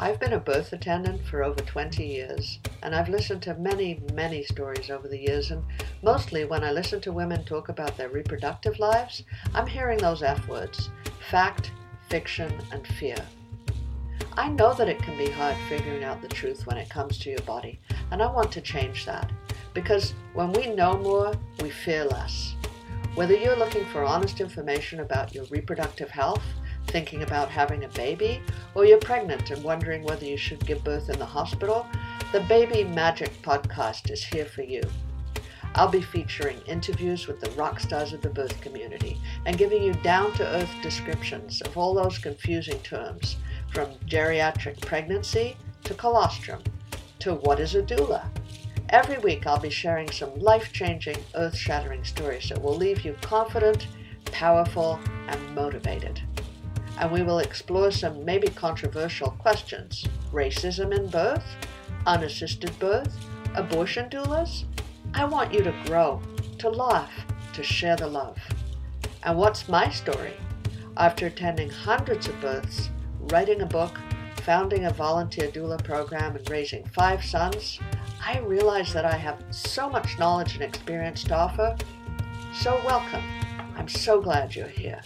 I've been a birth attendant for over 20 years, and I've listened to many, many stories over the years, and mostly when I listen to women talk about their reproductive lives, I'm hearing those F words fact, fiction, and fear. I know that it can be hard figuring out the truth when it comes to your body, and I want to change that. Because when we know more, we fear less. Whether you're looking for honest information about your reproductive health, thinking about having a baby, or you're pregnant and wondering whether you should give birth in the hospital, the Baby Magic podcast is here for you. I'll be featuring interviews with the rock stars of the birth community and giving you down to earth descriptions of all those confusing terms, from geriatric pregnancy to colostrum to what is a doula. Every week, I'll be sharing some life changing, earth shattering stories that will leave you confident, powerful, and motivated and we will explore some maybe controversial questions racism in birth, unassisted birth, abortion doulas. I want you to grow, to laugh, to share the love. And what's my story? After attending hundreds of births, writing a book, founding a volunteer doula program, and raising five sons, I realize that I have so much knowledge and experience to offer. So, welcome. I'm so glad you're here.